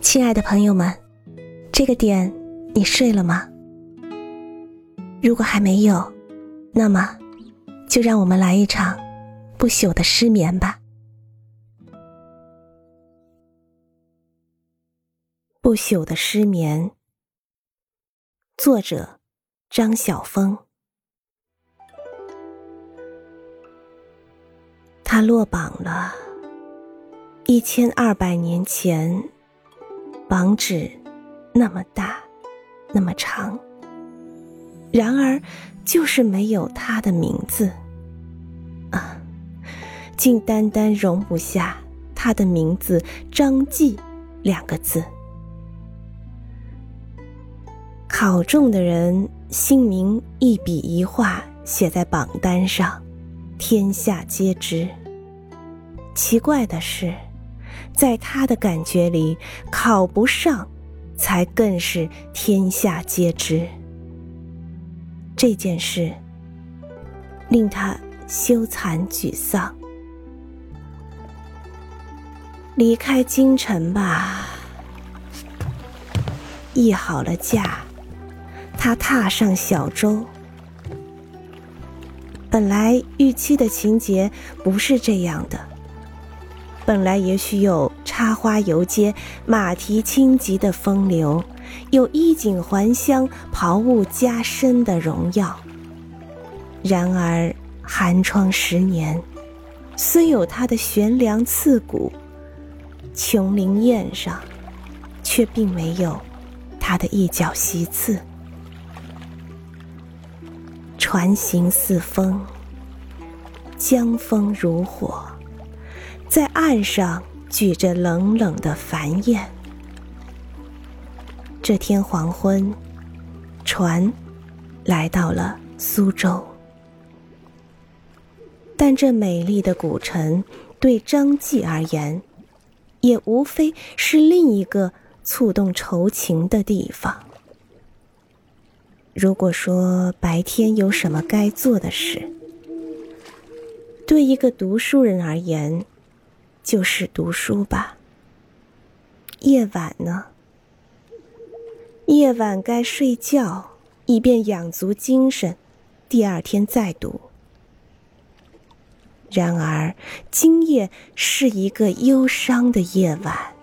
亲爱的朋友们，这个点你睡了吗？如果还没有，那么就让我们来一场不朽的失眠吧。不朽的失眠，作者张晓峰。他落榜了，一千二百年前。榜纸那么大，那么长，然而就是没有他的名字啊，竟单单容不下他的名字“张继”两个字。考中的人姓名一笔一画写在榜单上，天下皆知。奇怪的是。在他的感觉里，考不上，才更是天下皆知。这件事令他羞惭沮丧。离开京城吧。议好了价，他踏上小舟。本来预期的情节不是这样的。本来也许有插花游街、马蹄轻疾的风流，有衣锦还乡、袍物加身的荣耀。然而寒窗十年，虽有他的悬梁刺骨，琼林宴上，却并没有他的一角席次。船行似风，江风如火。在岸上举着冷冷的繁燕。这天黄昏，船来到了苏州。但这美丽的古城对张继而言，也无非是另一个触动愁情的地方。如果说白天有什么该做的事，对一个读书人而言，就是读书吧。夜晚呢？夜晚该睡觉，以便养足精神，第二天再读。然而，今夜是一个忧伤的夜晚。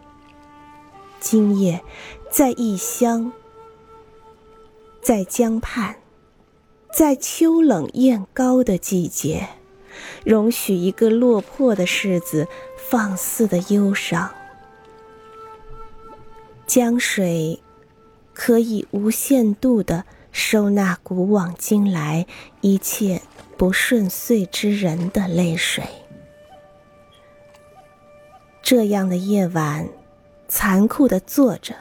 今夜，在异乡，在江畔，在秋冷雁高的季节。容许一个落魄的世子放肆的忧伤。江水可以无限度的收纳古往今来一切不顺遂之人的泪水。这样的夜晚，残酷的坐着，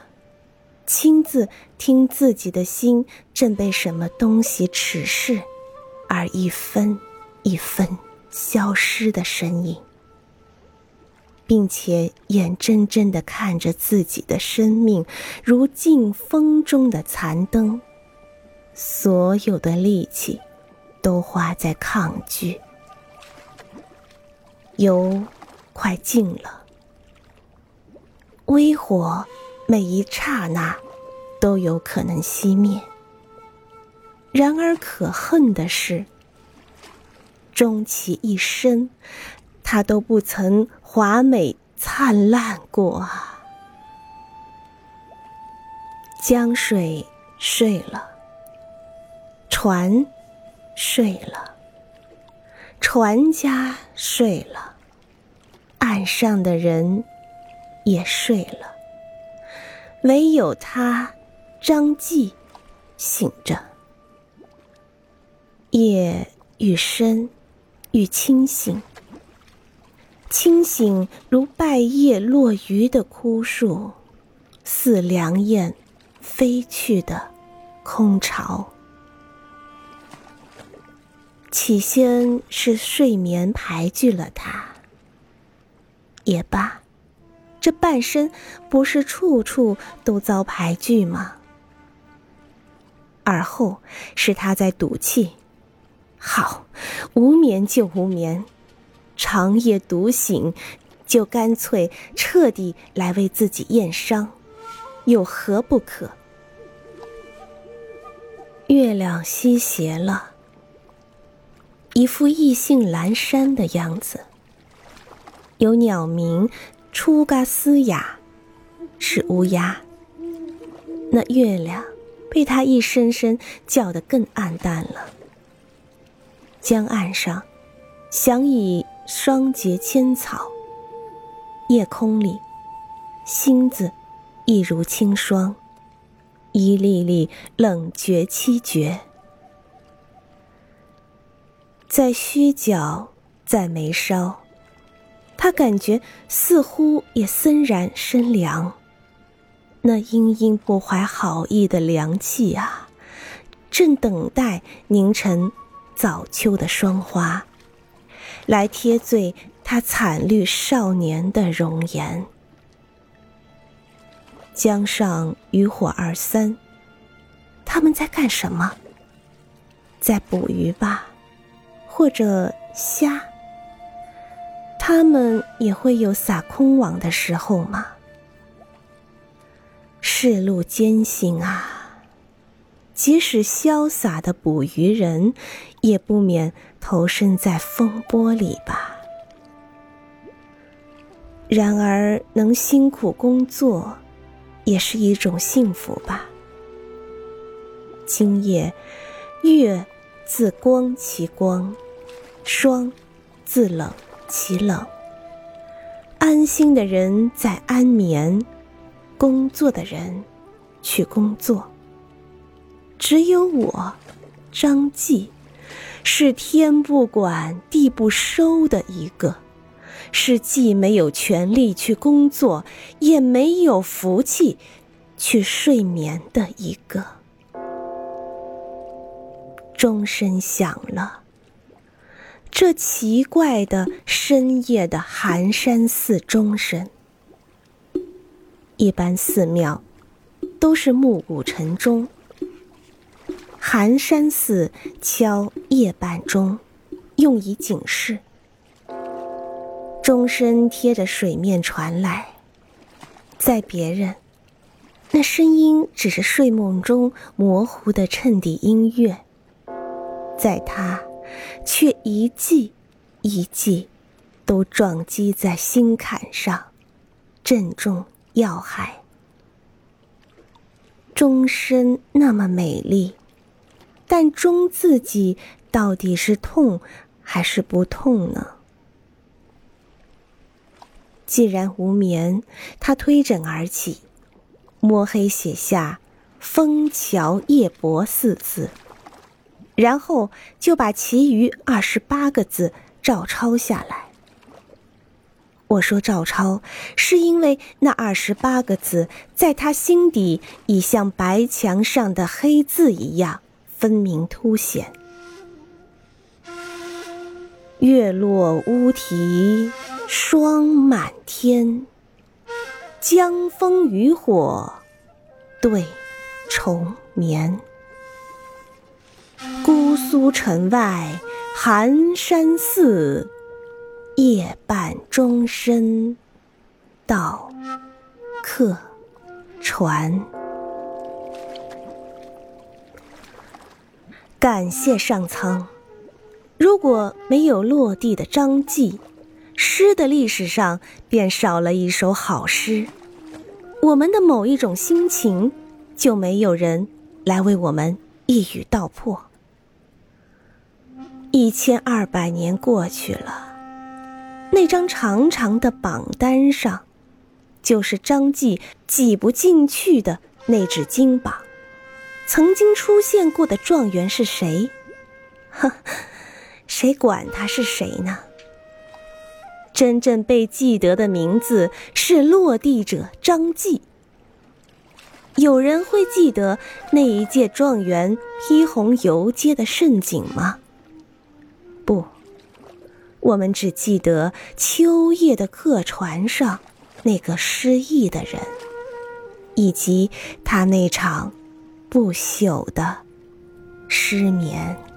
亲自听自己的心正被什么东西耻视，而一分一分。消失的身影，并且眼睁睁的看着自己的生命如镜风中的残灯，所有的力气都花在抗拒。油快尽了，微火每一刹那都有可能熄灭。然而可恨的是。终其一生，他都不曾华美灿烂过啊！江水睡了，船睡了，船家睡了，岸上的人也睡了，唯有他张继醒着。夜愈深。与清醒，清醒如败叶落余的枯树，似凉雁飞去的空巢。起先是睡眠排拒了他，也罢，这半生不是处处都遭排拒吗？而后是他在赌气。好，无眠就无眠，长夜独醒，就干脆彻底来为自己验伤，有何不可？月亮西斜了，一副意兴阑珊的样子。有鸟鸣，出嘎嘶哑，是乌鸦。那月亮被他一声声叫得更暗淡了。江岸上，响以霜结千草。夜空里，星子一如清霜，一粒粒冷绝凄绝。在须角，在眉梢。他感觉似乎也森然深凉，那殷殷不怀好意的凉气啊，正等待凝成早秋的霜花，来贴醉他惨绿少年的容颜。江上渔火二三，他们在干什么？在捕鱼吧，或者虾？他们也会有撒空网的时候吗？世路艰辛啊，即使潇洒的捕鱼人，也不免投身在风波里吧。然而，能辛苦工作，也是一种幸福吧。今夜，月自光其光，霜自冷。其冷，安心的人在安眠，工作的人去工作。只有我，张继，是天不管地不收的一个，是既没有权利去工作，也没有福气去睡眠的一个。钟声响了。这奇怪的深夜的寒山寺钟声，一般寺庙都是暮鼓晨钟，寒山寺敲夜半钟，用以警示。钟声贴着水面传来，在别人，那声音只是睡梦中模糊的衬底音乐，在他。却一记一记，都撞击在心坎上，正中要害。钟声那么美丽，但钟自己到底是痛还是不痛呢？既然无眠，他推枕而起，摸黑写下“枫桥夜泊”四字。然后就把其余二十八个字照抄下来。我说照抄，是因为那二十八个字在他心底已像白墙上的黑字一样分明凸显。月落乌啼霜满天，江枫渔火对愁眠。姑苏城外寒山寺，夜半钟声到客船。感谢上苍，如果没有落地的张继，诗的历史上便少了一首好诗，我们的某一种心情就没有人来为我们一语道破。一千二百年过去了，那张长长的榜单上，就是张继挤不进去的那只金榜。曾经出现过的状元是谁？哼，谁管他是谁呢？真正被记得的名字是落地者张继。有人会记得那一届状元披红游街的盛景吗？不，我们只记得秋夜的客船上那个失意的人，以及他那场不朽的失眠。